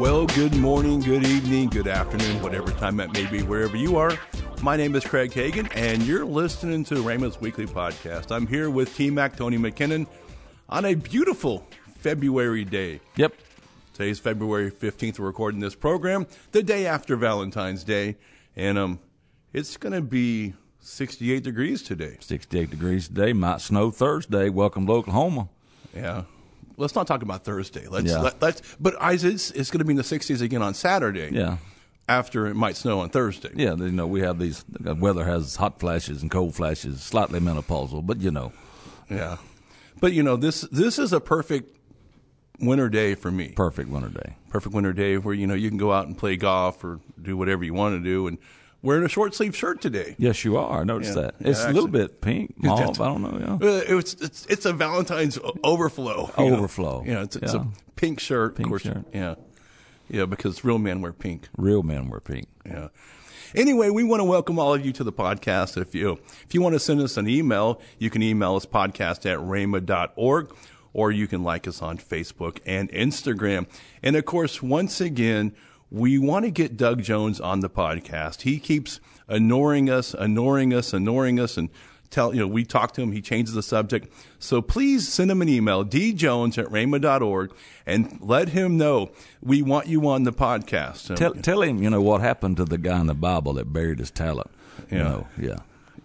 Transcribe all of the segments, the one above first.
Well, good morning, good evening, good afternoon, whatever time that may be, wherever you are. My name is Craig Hagin, and you're listening to Rhema's Weekly Podcast. I'm here with T Mac Tony McKinnon on a beautiful February day. Yep. Today's February 15th. We're recording this program the day after Valentine's Day, and um, it's going to be 68 degrees today. 68 degrees today. Might snow Thursday. Welcome to Oklahoma. Yeah. Let's not talk about Thursday. Let's Yeah. let, let's. But I, it's, it's going to be in the 60s again on Saturday. Yeah. After it might snow on Thursday. Yeah, you know, we have these, the weather has hot flashes and cold flashes, slightly menopausal, but you know, Yeah. But you know this this is a perfect winter day for me. perfect winter day. Perfect winter day where you know you can go out and play golf or do whatever you want to do and wearing a short sleeve shirt today. Yes, you are. I noticed Yeah. that. It's Yeah, a little bit pink, mauve. I don't know. Yeah. It's it's it's a Valentine's overflow. you know. Overflow. You it's, it's Yeah. a pink shirt. Pink of course, shirt. Yeah. Yeah, because real men wear pink. Real men wear pink. Yeah. Anyway, we want to welcome all of you to the podcast. If you if you want to send us an email, you can email us podcast at rhema.org or you can like us on Facebook and Instagram. And of course, once again, we want to get Doug Jones on the podcast. He keeps annoying us, annoying us, annoying us, and tell you know we talk to him. He changes the subject. So please send him an email, djones at rhema.org, and let him know we want you on the podcast. Tell, tell him, you know, what happened to the guy in the Bible that buried his talent. You Yeah. know, yeah.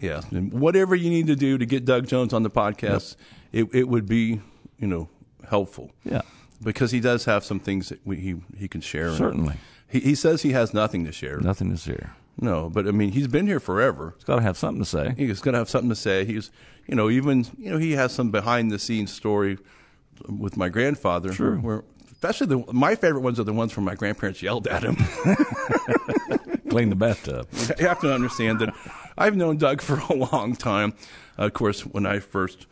Yeah, and whatever you need to do to get Doug Jones on the podcast, it it would be you know helpful. Yeah. because he does have some things that we, he he can share. Certainly. He he says he has nothing to share. Nothing to share. No, but I mean he's been here forever. He's got to have something to say. He's going to have something to say. He's you know even you know he has some behind the scenes story with my grandfather. Sure. Where especially the my favorite ones are the ones where my grandparents yelled at him. Clean the bathtub. you have to understand that I've known Doug for a long time. of course, when I first,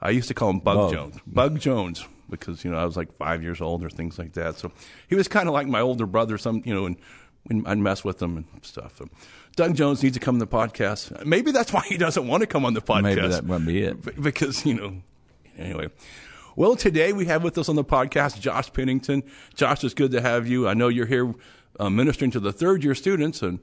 I used to call him Bug, Bug. Jones, Bug Jones, because you know I was like five years old or things like that. So he was kind of like my older brother. Some you know, and when I'd mess with him and stuff. So Doug Jones needs to come on the podcast. Maybe that's why he doesn't want to come on the podcast. Maybe that might be it. Because you know anyway well today we have with us on the podcast josh pennington josh it's good to have you i know you're here uh, ministering to the third year students and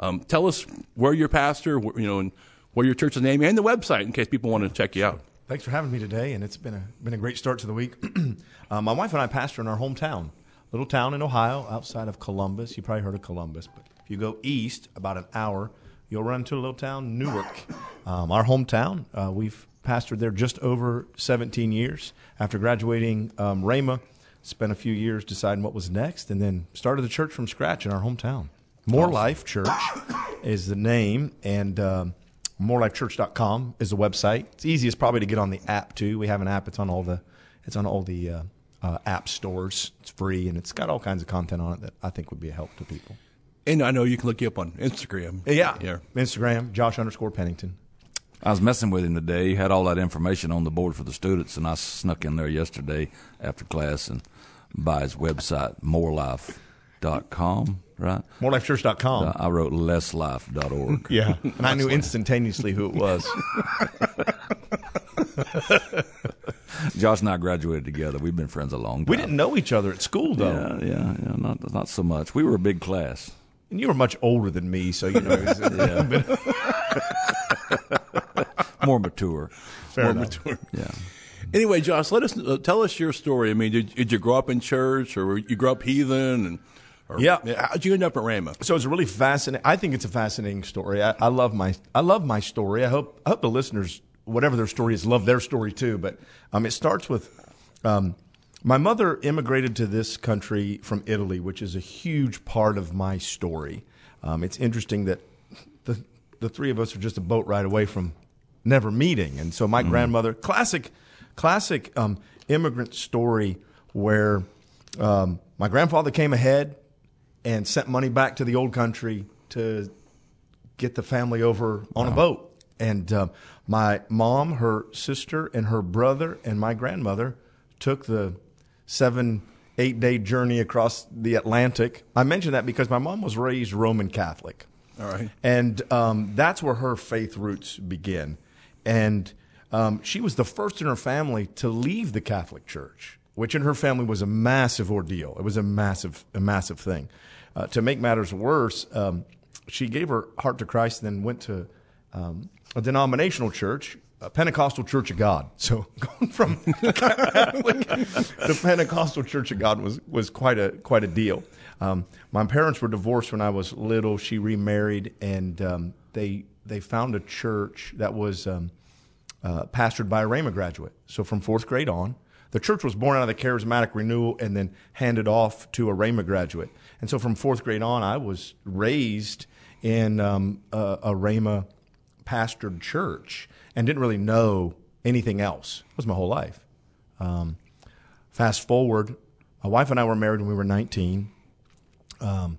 um, tell us where your pastor you know and where your church's name and the website in case people want to check you out Thanks for having me today, and it's been a been a great start to the week. uh, my wife and I pastor in our hometown, little town in Ohio, outside of Columbus. You probably heard of Columbus, but if you go east about an hour, you'll run into a little town, Newark, um, our hometown. Uh, we've pastored there just over 17 years. After graduating um, Rhema, spent a few years deciding what was next, and then started the church from scratch in our hometown. More Life Church is the name, and um, morelifechurch.com is the website. It's easiest probably to get on the app too. We have an app. It's on all the it's on all the uh, uh, app stores. It's free and it's got all kinds of content on it that I think would be a help to people. and i know you can look you up on instagram Yeah, yeah Instagram Josh underscore Pennington. I was messing with him today. He had all that information on the board for the students, and I snuck in there yesterday after class and by his website, morelife.com, right? Morelifechurch.com. I wrote lesslife.org. yeah, and I knew instantaneously who it was. Josh and I graduated together. We've been friends a long time. We didn't know each other at school though, Yeah, yeah, yeah. Not, not so much. We were a big class. and you were much older than me, so you know. it's- More mature. Fair enough. Yeah. anyway josh let us uh, tell us your story i mean did, did you grow up in church or you grew up heathen and or, Yeah. how'd you end up at Rhema? So it's a really fascinating. I think it's a fascinating story. I, I love my I love my story. I hope I hope the listeners, whatever their story is, love their story too. But um, it starts with um, my mother immigrated to this country from Italy, which is a huge part of my story. Um, it's interesting that the the three of us are just a boat ride away from never meeting, and so my grandmother, classic, classic um, immigrant story where um, my grandfather came ahead and sent money back to the old country to get the family over on a boat. And uh, my mom, her sister, and her brother, and my grandmother took the seven, eight day journey across the Atlantic. I mention that because my mom was raised Roman Catholic. All right. And um, that's where her faith roots begin. And um, she was the first in her family to leave the Catholic Church which in her family was a massive ordeal. It was a massive, a massive thing. Uh, to make matters worse, um, she gave her heart to Christ and then went to um, a denominational church, a Pentecostal Church of God. So going from to Pentecostal Church of God was, was quite a quite a deal. Um, my parents were divorced when I was little. She remarried, and um, they they found a church that was um, uh, pastored by a Rhema graduate. So from fourth grade on, the church was born out of the charismatic renewal and then handed off to a Rhema graduate. And so from fourth grade on, I was raised in um, a, a Rhema pastored church and didn't really know anything else. It was my whole life. Um, fast forward, my wife and I were married when we were 19. Um,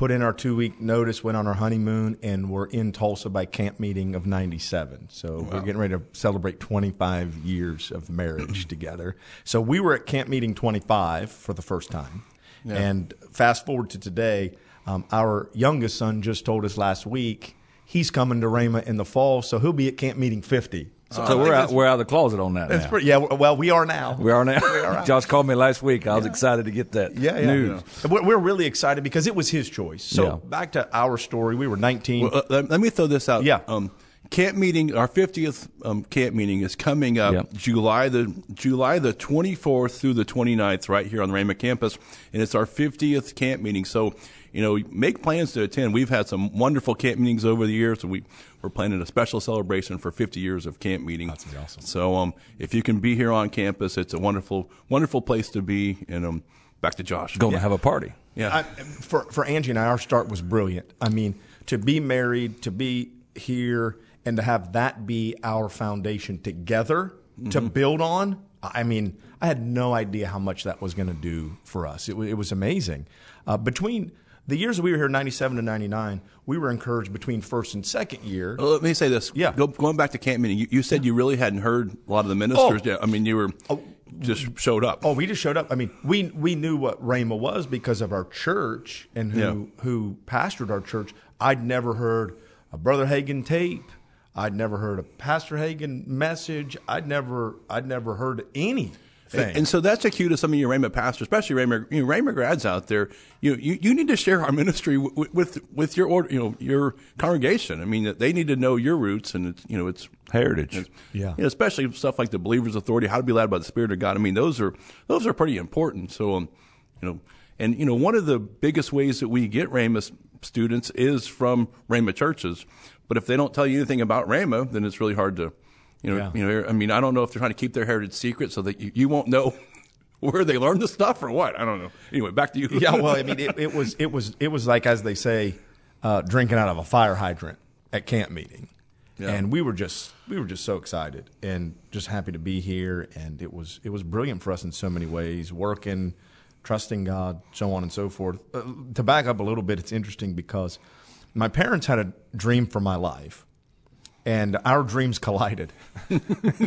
put in our two week notice, went on our honeymoon, and we're in Tulsa by camp meeting of 97. So we're getting ready to celebrate 25 years of marriage together. So we were at camp meeting 25 for the first time. And fast forward to today, um, our youngest son just told us last week he's coming to Rhema in the fall, so he'll be at camp meeting 50. So, So we're out, we're out of the closet on that that's now. pretty, yeah, well, we are now. we are now. Josh called me last week. I was excited to get that Yeah, yeah. news. We're, we're really excited because it was his choice. So Yeah. back to our story. We were 19. Well, uh, let, let me throw this out. Yeah. Um, camp meeting, our 50th um, camp meeting is coming up Yep. July the July the 24th through the 29th right here on the Rhema campus, and it's our 50th camp meeting. So, you know, make plans to attend. We've had some wonderful camp meetings over the years. So we we're planning a special celebration for 50 years of camp meeting. That's awesome. So, um, if you can be here on campus, it's a wonderful, wonderful place to be. And um, back to Josh. Going to have a party. Yeah. I, for for Angie and I, our start was brilliant. I mean, to be married, to be here, and to have that be our foundation together to build on. I mean, I had no idea how much that was going to do for us. It, wa- it was amazing. Uh, between the years we were here, ninety seven to ninety nine, we were encouraged between first and second year. Well, let me say this. Yeah. Go, going back to camp meeting, you, you said you really hadn't heard a lot of the ministers Oh. yet. I mean, you were oh. just showed up. Oh, we just showed up. I mean, we we knew what Rhema was because of our church and who Yeah. who pastored our church. I'd never heard a Brother Hagin tape. I'd never heard a Pastor Hagin message. I'd never I'd never heard anything. And, and so that's a cue to some of your Rhema pastors, especially Rhema, you know, Rhema grads out there. You, you you need to share our ministry with with, with your order, you know your congregation. I mean, they need to know your roots, and it's you know it's Heritage. Yeah. you know, especially stuff like the believer's authority, how to be led by the Spirit of God. I mean, those are those are pretty important. So, um, you know, and you know, one of the biggest ways that we get Rhema students is from Rhema churches. But if they don't tell you anything about Rhema, then it's really hard to, you know, Yeah. you know. I mean, I don't know if they're trying to keep their heritage secret so that you, you won't know where they learned the stuff or what. I don't know. Anyway, back to you. yeah, well, I mean, it, it was it was it was like as they say, uh, drinking out of a fire hydrant at camp meeting, Yeah. and we were just we were just so excited and just happy to be here, and it was it was brilliant for us in so many ways, working, trusting God, so on and so forth. Uh, to back up a little bit, it's interesting because my parents had a dream for my life. And our dreams collided.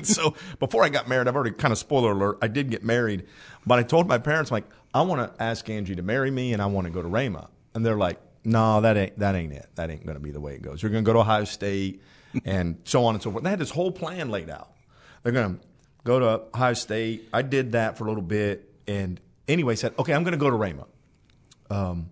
So before I got married, I've already kind of spoiler alert. I did get married, but I told my parents like I want to ask Angie to marry me, and I want to go to Rhema. And they're like, No, that ain't that ain't it. That ain't going to be the way it goes. You're going to go to Ohio State, and so on and so forth. They had this whole plan laid out. They're going to go to Ohio State. I did that for a little bit, and anyway, said, Okay, I'm going to go to Rhema. Um,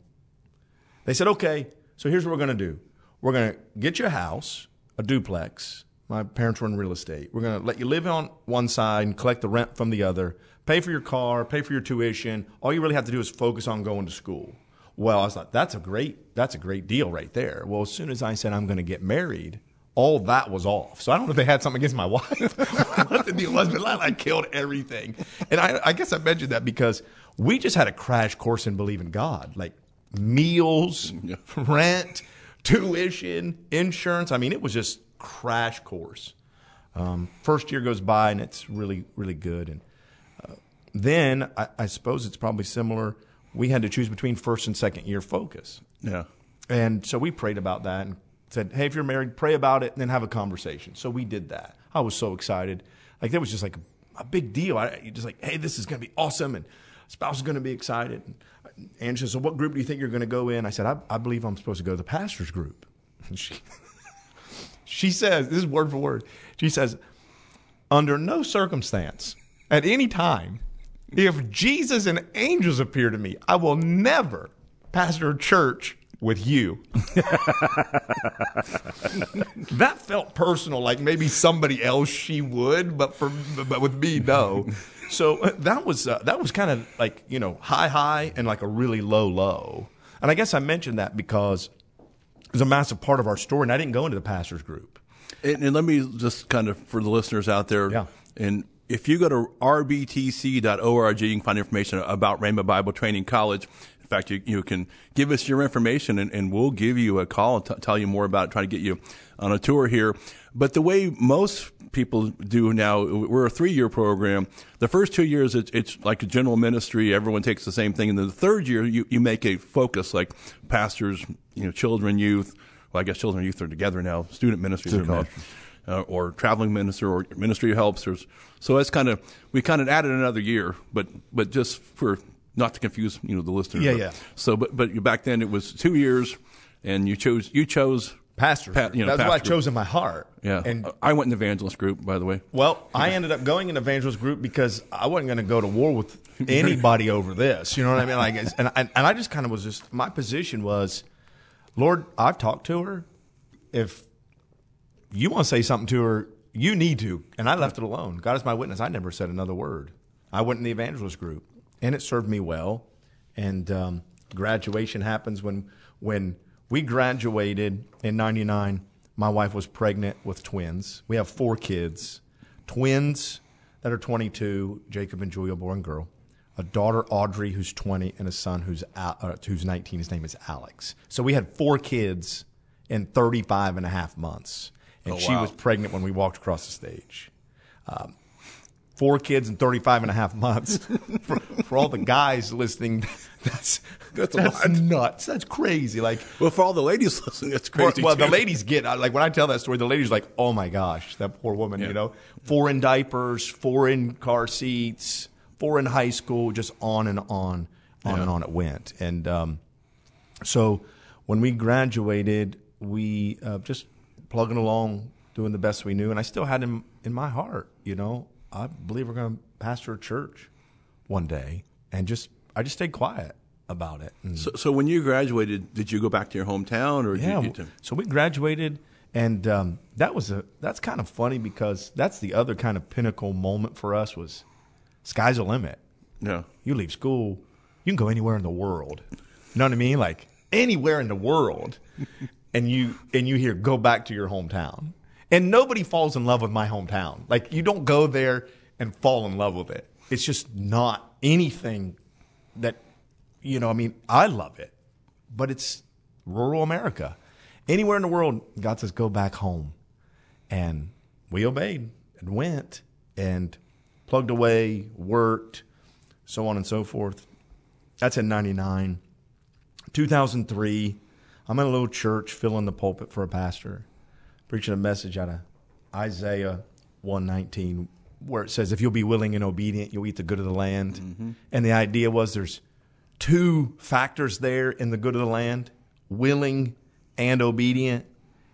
they said, okay, so here's what we're going to do. We're going to get you a house, a duplex. My parents were in real estate. We're going to let you live on one side and collect the rent from the other, pay for your car, pay for your tuition. All you really have to do is focus on going to school. Well, I was like, that's a great, that's a great deal right there. Well, as soon as I said I'm going to get married, all that was off. So I don't know if they had something against my wife, what the deal was, but I killed everything. And I, I guess I mentioned that because we just had a crash course in believing God, like meals, rent, tuition, insurance. I mean, it was just crash course. Um, first year goes by and it's really, really good. And uh, then I, I suppose it's probably similar. We had to choose between first and second year focus. Yeah. And so we prayed about that and said, hey, if you're married, pray about it and then have a conversation. So we did that. I was so excited. Like, that was just like a, a big deal. I just like, hey, this is going to be awesome. And spouse is going to be excited. And Angie said, so what group do you think you're going to go in? I said, I, I believe I'm supposed to go to the pastor's group. And she, she says, this is word for word. She says, under no circumstance, at any time, if Jesus and angels appear to me, I will never pastor a church with you. that felt personal, like maybe somebody else she would, but for but with me, no. So uh, that was uh, that was kind of like you know high high and like a really low low. And I guess I mentioned that because it was a massive part of our story, and I didn't go into the pastors group. And, and let me just kind of for the listeners out there, Yeah. and if you go to rbtc.org, you can find information about Rhema Bible Training College. In fact, you, you can give us your information and, and we'll give you a call and t- tell you more about it, try to get you on a tour here. But the way most people do now, we're a three year program. The first two years, it's, it's like a general ministry. Everyone takes the same thing. And then the third year, you, you make a focus like pastors, you know, children, youth. Well, I guess children and youth are together now. Student ministries are called uh, or traveling minister or ministry helps. There's, so that's kind of we kind of added another year, but but just for not to confuse you know the listeners. Yeah, But- yeah. So, but but back then it was two years, and you chose you chose pastor. Pa- you know, That's what I chose in my heart. Yeah, And I went in the evangelist group, by the way. Well, I ended up going in the evangelist group because I wasn't going to go to war with anybody over this. You know what I mean? Like, it's- and and I just kind of was just my position was, Lord, I've talked to her. If you want to say something to her, you need to. And I left it alone. God is my witness. I never said another word. I went in the evangelist group, and it served me well. And um, graduation happens when when we graduated in '99. My wife was pregnant with twins. We have four kids, twins that are 22, Jacob and Julia, boy and girl. A daughter, Audrey, who's 20, and a son who's uh, who's 19. His name is Alex. So we had four kids in 35 and a half months, and Oh, she was pregnant when we walked across the stage four kids in 35 and a half months. for, for all the guys listening, that's That's that's, a nuts. That's crazy. Like, Well, for all the ladies listening, that's crazy. well, the ladies get like when I tell that story, the ladies like, "Oh my gosh, that poor woman." Yeah. You know, four in diapers, four in car seats, four in high school, just on and on, on and on it went. And um, so when we graduated, we uh, just plugging along, doing the best we knew, and I still had him in my heart. You know, I believe we're going to pastor a church one day, and just I just stayed quiet about it. And So, so when you graduated, did you go back to your hometown, or yeah. did you? so we graduated, and um, that was a that's kind of funny because that's the other kind of pinnacle moment for us was sky's the limit. Yeah. You leave school, you can go anywhere in the world. You know what I mean? Like anywhere in the world, and you and you hear go back to your hometown, and nobody falls in love with my hometown. Like you don't go there and fall in love with it. It's just not anything that you know. I mean, I love it, but it's rural America. Anywhere in the world, God says go back home, and we obeyed and went and plugged away, worked, so on and so forth. That's in 99. 2003, I'm in a little church filling the pulpit for a pastor, preaching a message out of Isaiah 119, where it says, If you'll be willing and obedient, you'll eat the good of the land. Mm-hmm. And the idea was there's two factors there in the good of the land willing and obedient.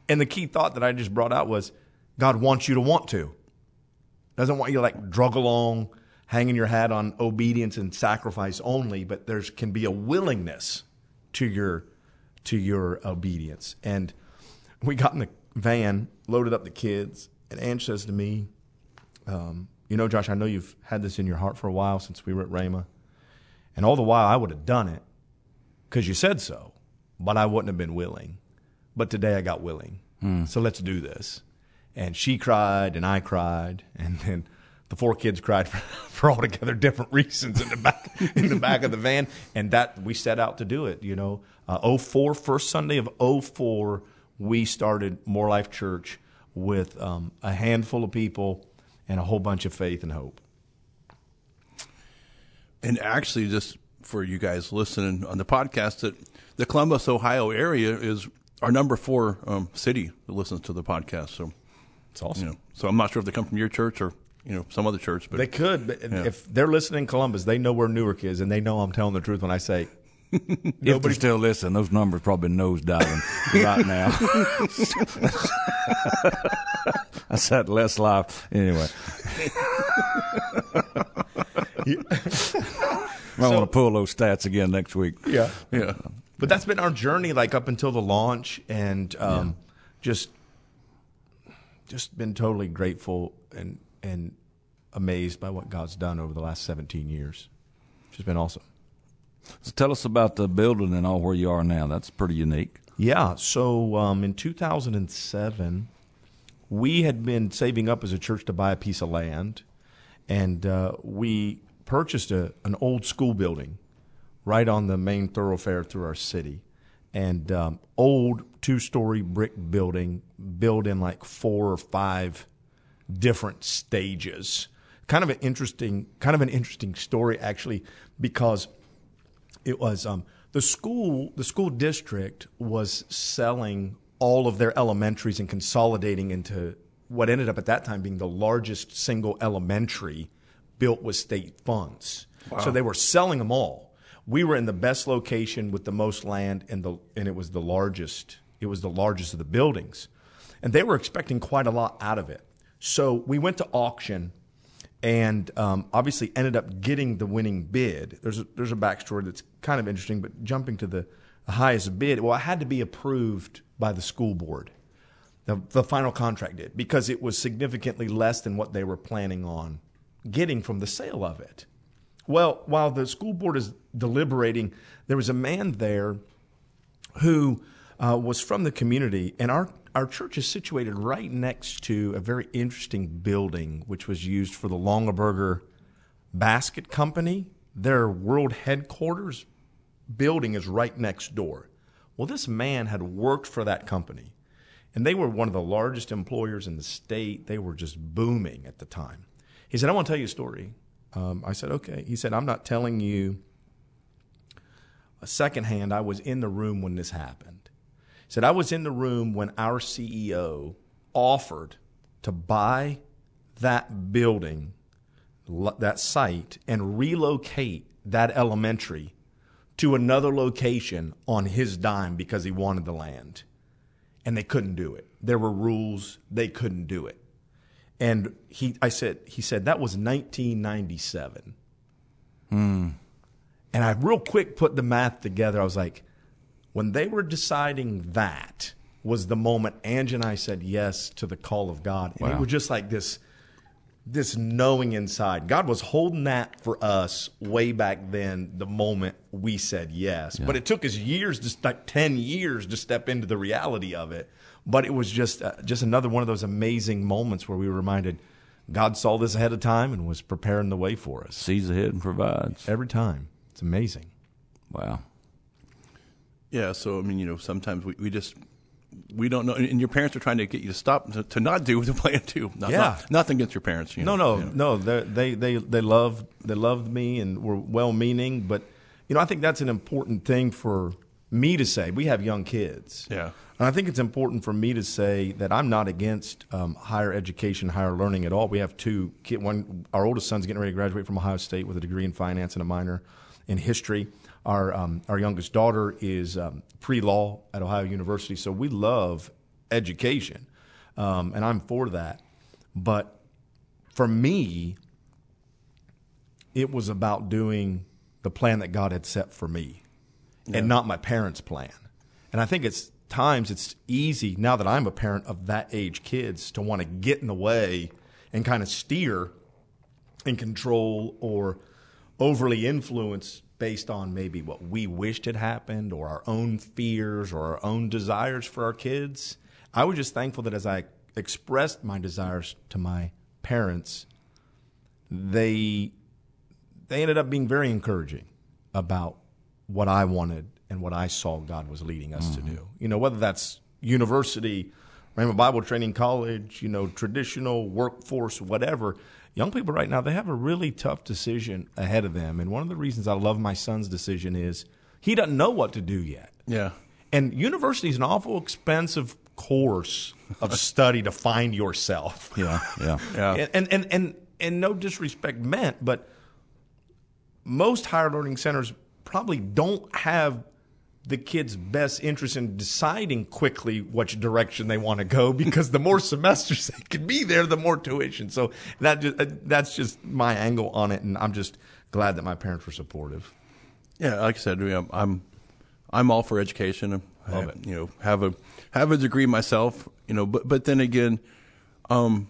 And the key thought that I just brought out was God wants you to want to doesn't want you to like drug along, hanging your hat on obedience and sacrifice only, but there's can be a willingness to your to your obedience. And we got in the van, loaded up the kids, and Ange says to me, um, "You know, Josh, I know you've had this in your heart for a while since we were at Rhema, and all the while I would have done it because you said so, but I wouldn't have been willing. But today I got willing, so let's do this." And she cried, and I cried, and then the four kids cried for, for altogether different reasons in the back in the back of the van, and that we set out to do it. You know, uh, 04, first Sunday of 04, we started More Life Church with um, a handful of people and a whole bunch of faith and hope. And actually, just for you guys listening on the podcast, that the Columbus, Ohio area is our number four um, city that listens to the podcast. So, It's awesome. you know, so I'm not sure if they come from your church or you know some other church, but They could, but if they're listening in Columbus, they know where Newark is, and they know I'm telling the truth when I say If they're still listening, those numbers probably nosediving right now. I said less live anyway. I want to pull those stats again next week. Yeah. Yeah. But that's been our journey, like up until the launch, and um, just just been totally grateful and and amazed by what God's done over the last 17 years. It's just been awesome. So tell us about the building and all where you are now. That's pretty unique. Yeah. So um, in 2007, we had been saving up as a church to buy a piece of land, and uh, we purchased a, an old school building right on the main thoroughfare through our city. And um, old two story brick building built in like four or five different stages. Kind of an interesting, kind of an interesting story actually, because it was um, the school the school district was selling all of their elementaries and consolidating into what ended up at that time being the largest single elementary built with state funds. So they were selling them all. We were in the best location with the most land and the and it was the largest it was the largest of the buildings. And they were expecting quite a lot out of it. So we went to auction and um, obviously ended up getting the winning bid. There's a, there's a backstory that's kind of interesting, but jumping to the, highest bid, well, it had to be approved by the school board. The, the final contract did because it was significantly less than what they were planning on getting from the sale of it. Well, while the school board is deliberating, there was a man there who uh, was from the community, and our our church is situated right next to a very interesting building, which was used for the Longaberger Basket Company. Their world headquarters building is right next door. Well, this man had worked for that company, and they were one of the largest employers in the state. They were just booming at the time. He said, I want to tell you a story. Um, I said, okay. He said, I'm not telling you a secondhand. I was in the room when this happened. Said, I was in the room when our CEO offered to buy that building, that site, and relocate that elementary to another location on his dime because he wanted the land. And they couldn't do it. There were rules, they couldn't do it. And he, I said, he said that was 1997. Hmm. And I real quick put the math together. I was like, when they were deciding that was the moment Angie and I said yes to the call of God. And it was just like this, this knowing inside. God was holding that for us way back then, the moment we said yes. But it took us years, just like 10 years to step into the reality of it. But it was just, uh, just another one of those amazing moments where we were reminded God saw this ahead of time and was preparing the way for us. Sees ahead and provides. Every time. It's amazing. Wow. Yeah. So I mean, you know, sometimes we, we just we don't know, and your parents are trying to get you to stop to, to not do they plan too. Not, Yeah. not- nothing against your parents. You No, know, no, no. They they they they loved they loved me and were well meaning, but you know I think that's an important thing for me to say. We have young kids, Yeah. and I think it's important for me to say that I'm not against um, higher education, higher learning at all. We have two kid. One, our oldest son's getting ready to graduate from Ohio State with a degree in finance and a minor in history. Our um, our youngest daughter is um, pre law at Ohio University, so we love education, um, and I'm for that. But for me, it was about doing the plan that God had set for me and not my parents' plan. And I think it's times it's easy now that I'm a parent of that age kids to want to get in the way and kind of steer and control or overly influence based on maybe what we wished had happened or our own fears or our own desires for our kids. I was just thankful that as I expressed my desires to my parents, they they ended up being very encouraging about what I wanted and what I saw God was leading us to mm-hmm. do. You know, whether that's university, Rhema Bible Training College, you know, traditional workforce, whatever. Young people right now, they have a really tough decision ahead of them. And one of the reasons I love my son's decision is he doesn't know what to do yet. Yeah. And university is an awful expensive course of study to find yourself. Yeah, yeah. Yeah. And, and, and, and, and no disrespect meant, but most higher learning centers probably don't have the kid's best interest in deciding quickly which direction they want to go because the more semesters they can be there, the more tuition. So that just, uh, that's just my angle on it, and I'm just glad that my parents were supportive. Yeah, like I said, I'm I'm all for education. Love I, it. You know, have a have a degree myself. You know, but but then again, um,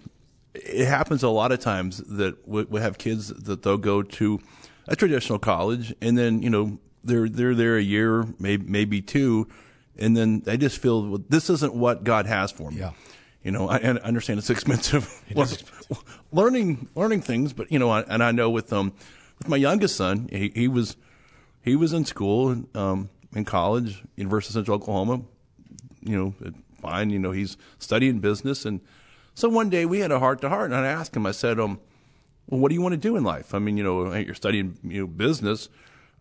it happens a lot of times that we, we have kids that they'll go to a traditional college, and then you know they're they're there a year, maybe maybe two, and then they just feel well, this isn't what God has for me. Yeah. You know, I, I understand it's expensive. Well, learning learning things, but you know, I, and I know with um with my youngest son, he, he was he was in school um in college, University of Central Oklahoma. You know, fine. You know, he's studying business, and so one day we had a heart to heart, and I asked him. I said, um, well, what do you want to do in life? I mean, you know, you're studying you know business.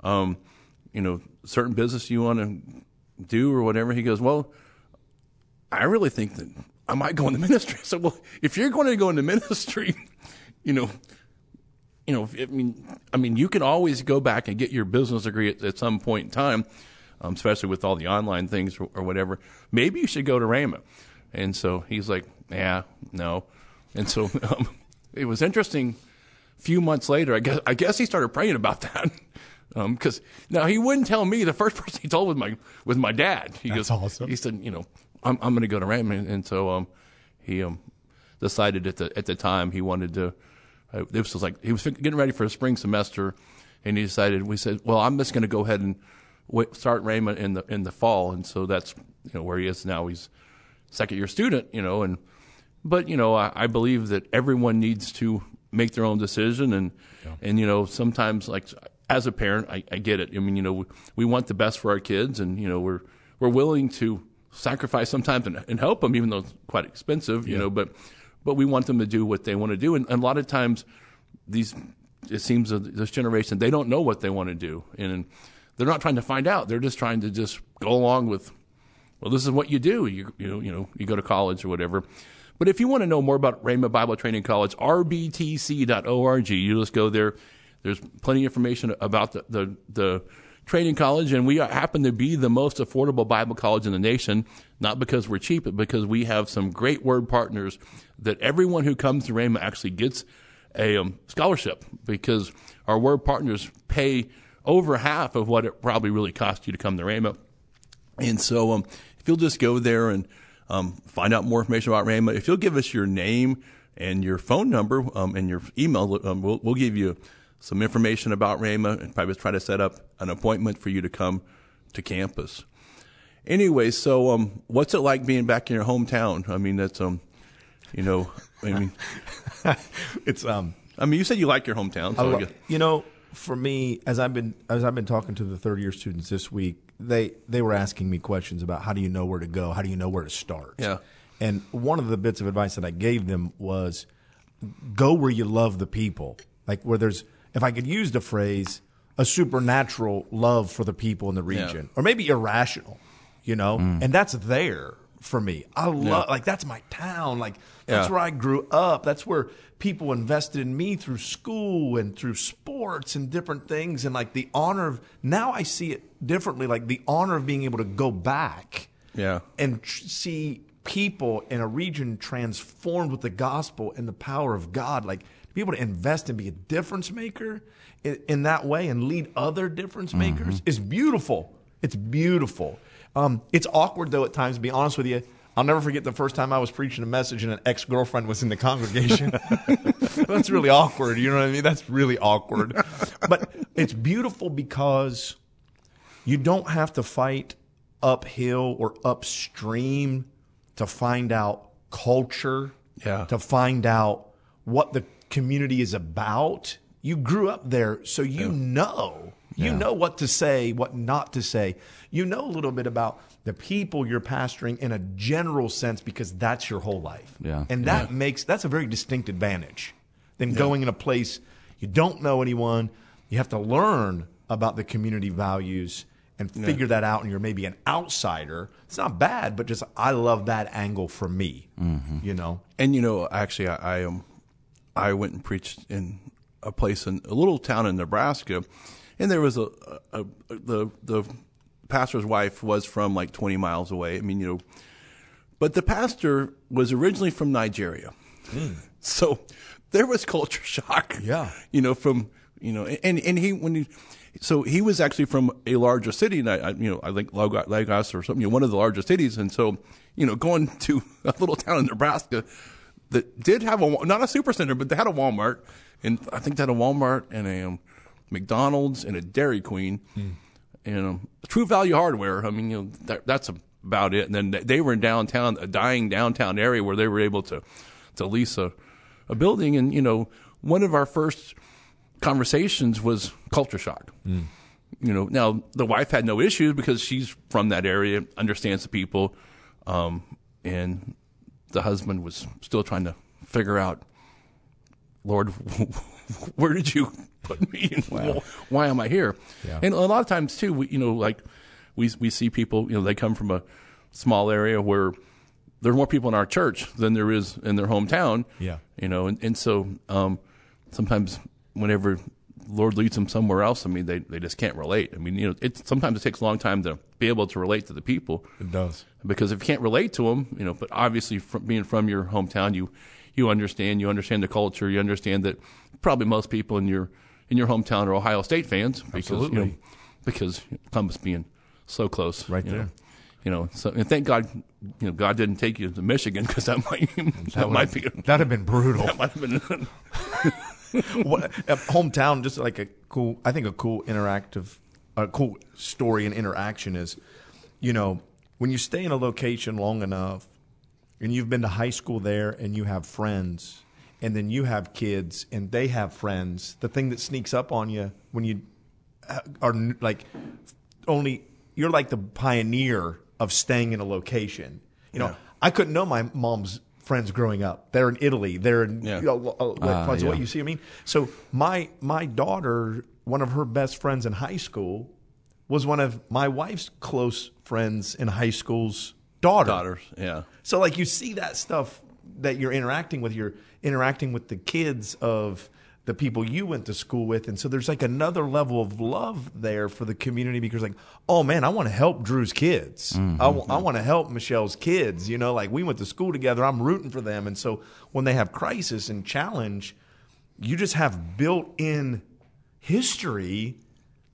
Um, you know, certain business you want to do or whatever. He goes, well. I really think that I might go into ministry. So, well, if you're going to go into ministry, you know, you know, I mean, I mean, you can always go back and get your business degree at, at some point in time, um, especially with all the online things or, or whatever. Maybe you should go to Rhema. And so he's like, yeah, no. And so um, it was interesting. A few months later, I guess I guess he started praying about that. Because now he wouldn't tell me. The first person he told was my was my dad. He That's goes, awesome. He said, you know, I'm I'm going to go to Rhema, and so um, he um, decided at the at the time he wanted to. Uh, this was like he was getting ready for a spring semester, and he decided. We said, well, I'm just going to go ahead and wait, start Rhema in the in the fall, and so that's you know where he is now. He's second year student, you know, and but you know I, I believe that everyone needs to make their own decision, and and you know sometimes like as a parent, I, I get it. I mean, you know, we, we want the best for our kids, and you know we're we're willing to sacrifice sometimes and, and help them, even though it's quite expensive, you know, but but we want them to do what they want to do, and, and a lot of times these it seems that this generation they don't know what they want to do, and they're not trying to find out. They're just trying to just go along with well, this is what you do. You you know, you know, you go to college or whatever. But if you want to know more about Rhema Bible Training College, rbtc.org, you just go there. There's plenty of information about the, the, the training college, and we happen to be the most affordable Bible college in the nation, not because we're cheap, but because we have some great word partners that everyone who comes to Rhema actually gets a um, scholarship because our word partners pay over half of what it probably really cost you to come to Rhema. And so, um, if you'll just go there and um, find out more information about Rhema, if you'll give us your name and your phone number um, and your email, um, we'll, we'll give you some information about Rhema and probably try to set up an appointment for you to come to campus. Anyway, so um, what's it like being back in your hometown? I mean, that's um, you know, I mean, It's um, I mean, you said you like your hometown, so lo- you know, for me, as I've been as I've been talking to the third year students this week, they they were asking me questions about how do you know where to go, how do you know where to start. Yeah. And one of the bits of advice that I gave them was go where you love the people, like where there's if I could use the phrase a supernatural love for the people in the region, or maybe irrational, you know, mm. and that's there for me. I love like that's my town, like that's Yeah. where I grew up. That's where people invested in me through school and through sports and different things. And like the honor of now I see it differently, like the honor of being able to go back yeah, and tr- see people in a region transformed with the gospel and the power of God. Like be able to invest and be a difference maker in, in that way and lead other difference makers is beautiful. It's beautiful. Um, it's awkward though at times. To be honest with you, I'll never forget the first time I was preaching a message and an ex girlfriend was in the congregation. That's really awkward. You know what I mean? That's really awkward. But it's beautiful because you don't have to fight uphill or upstream to find out culture, Yeah. to find out what the community is about. You grew up there, so you know. You know what to say, what not to say. You know a little bit about the people you're pastoring in a general sense because that's your whole life. Yeah. And that makes that's a very distinct advantage than going in a place you don't know anyone. You have to learn about the community values and figure that out and you're maybe an outsider. It's not bad, but just I love that angle for me. You know? And you know, actually, I, I um, I went and preached in a place in a little town in Nebraska, and there was a, a, a the the pastor's wife was from like 20 miles away. I mean, you know, but the pastor was originally from Nigeria, hmm. so there was culture shock. Yeah. you know, from you know, and and he when he. So he was actually from a larger city, and I, I you know, I think Lagos or something, you know, one of the larger cities, and so, you know, going to a little town in Nebraska that did have a not a super center, but they had a Walmart, and I think they had a Walmart and a um, McDonald's and a Dairy Queen, mm. and um, True Value Hardware. I mean, you know, that, that's about it. And then they were in downtown, a dying downtown area where they were able to to lease a, a building, and you know, one of our first conversations was culture shock. Mm. You know, now the wife had no issues because she's from that area, understands the people, um, and the husband was still trying to figure out, Lord, where did you put me? And wow. why am I here? Yeah. And a lot of times too, we, you know, like we we see people, you know, they come from a small area where there's more people in our church than there is in their hometown. Yeah. You know, and, and so um, sometimes whenever Lord leads them somewhere else, I mean, they, they just can't relate. I mean, you know, it sometimes it takes a long time to be able to relate to the people. It does because if you can't relate to them, you know, but obviously from being from your hometown, you you understand, you understand the culture, you understand that probably most people in your in your hometown are Ohio State fans because Absolutely. you know because Columbus being so close, right there. Know, you know, so and thank God, you know, God didn't take you to Michigan because that might that, that might be that'd have been brutal. That might have been. what, hometown, just like a cool, I think a cool interactive, a cool story and interaction is, you know, when you stay in a location long enough, and you've been to high school there, and you have friends, and then you have kids, and they have friends. The thing that sneaks up on you when you uh, are like only you're like the pioneer of staying in a location. You know, yeah. I couldn't know my mom's friends growing up. They're in Italy. They're in yeah. you know, uh, uh, yeah. what you see. I mean, so my my daughter, one of her best friends in high school, was one of my wife's close friends in high school's daughter. Daughters, yeah. So like you see that stuff that you're interacting with. You're interacting with the kids of the people you went to school with. And so there's like another level of love there for the community because, like, oh man, I want to help Drew's kids. Mm-hmm. I, w- I want to help Michelle's kids. You know, like we went to school together. I'm rooting for them. And so when they have crisis and challenge, you just have built in history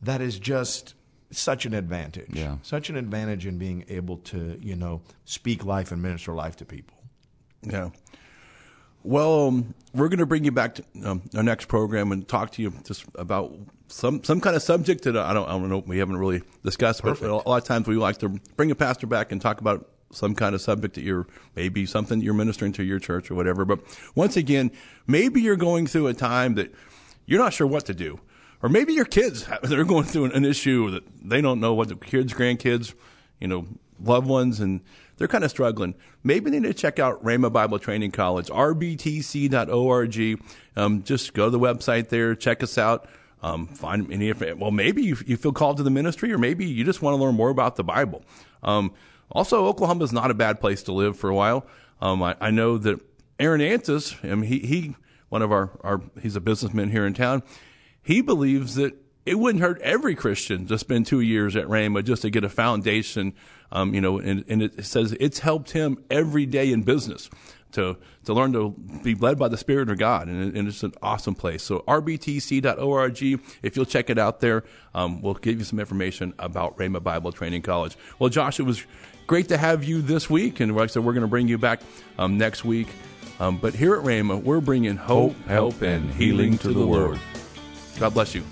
that is just such an advantage. Yeah. Such an advantage in being able to, you know, speak life and minister life to people. Yeah. Well, um, we're going to bring you back to um, our next program and talk to you just about some some kind of subject that I don't I don't know we haven't really discussed. Perfect. But a lot of times we like to bring a pastor back and talk about some kind of subject that you're maybe something you're ministering to your church or whatever. But once again, maybe you're going through a time that you're not sure what to do, or maybe your kids they're going through an, an issue that they don't know what the kids, grandkids, you know, loved ones, and they're kind of struggling. Maybe they need to check out Rhema Bible Training College, rbtc.org. Um, just go to the website there, check us out. Um, find any, well, maybe you, you, feel called to the ministry, or maybe you just want to learn more about the Bible. Um, also, Oklahoma is not a bad place to live for a while. Um, I, I, know that Aaron Antis, mean, he, he, one of our, our, he's a businessman here in town. He believes that it wouldn't hurt every Christian to spend two years at Rhema just to get a foundation um, you know, and, and it says it's helped him every day in business to to learn to be led by the Spirit of God, and, and it's an awesome place. So rbtc.org, if you'll check it out there, um, we'll give you some information about Rhema Bible Training College. Well, Josh, it was great to have you this week, and like I said, we're going to bring you back um, next week. Um, but here at Rhema, we're bringing hope, hope help, and healing to the world. God bless you.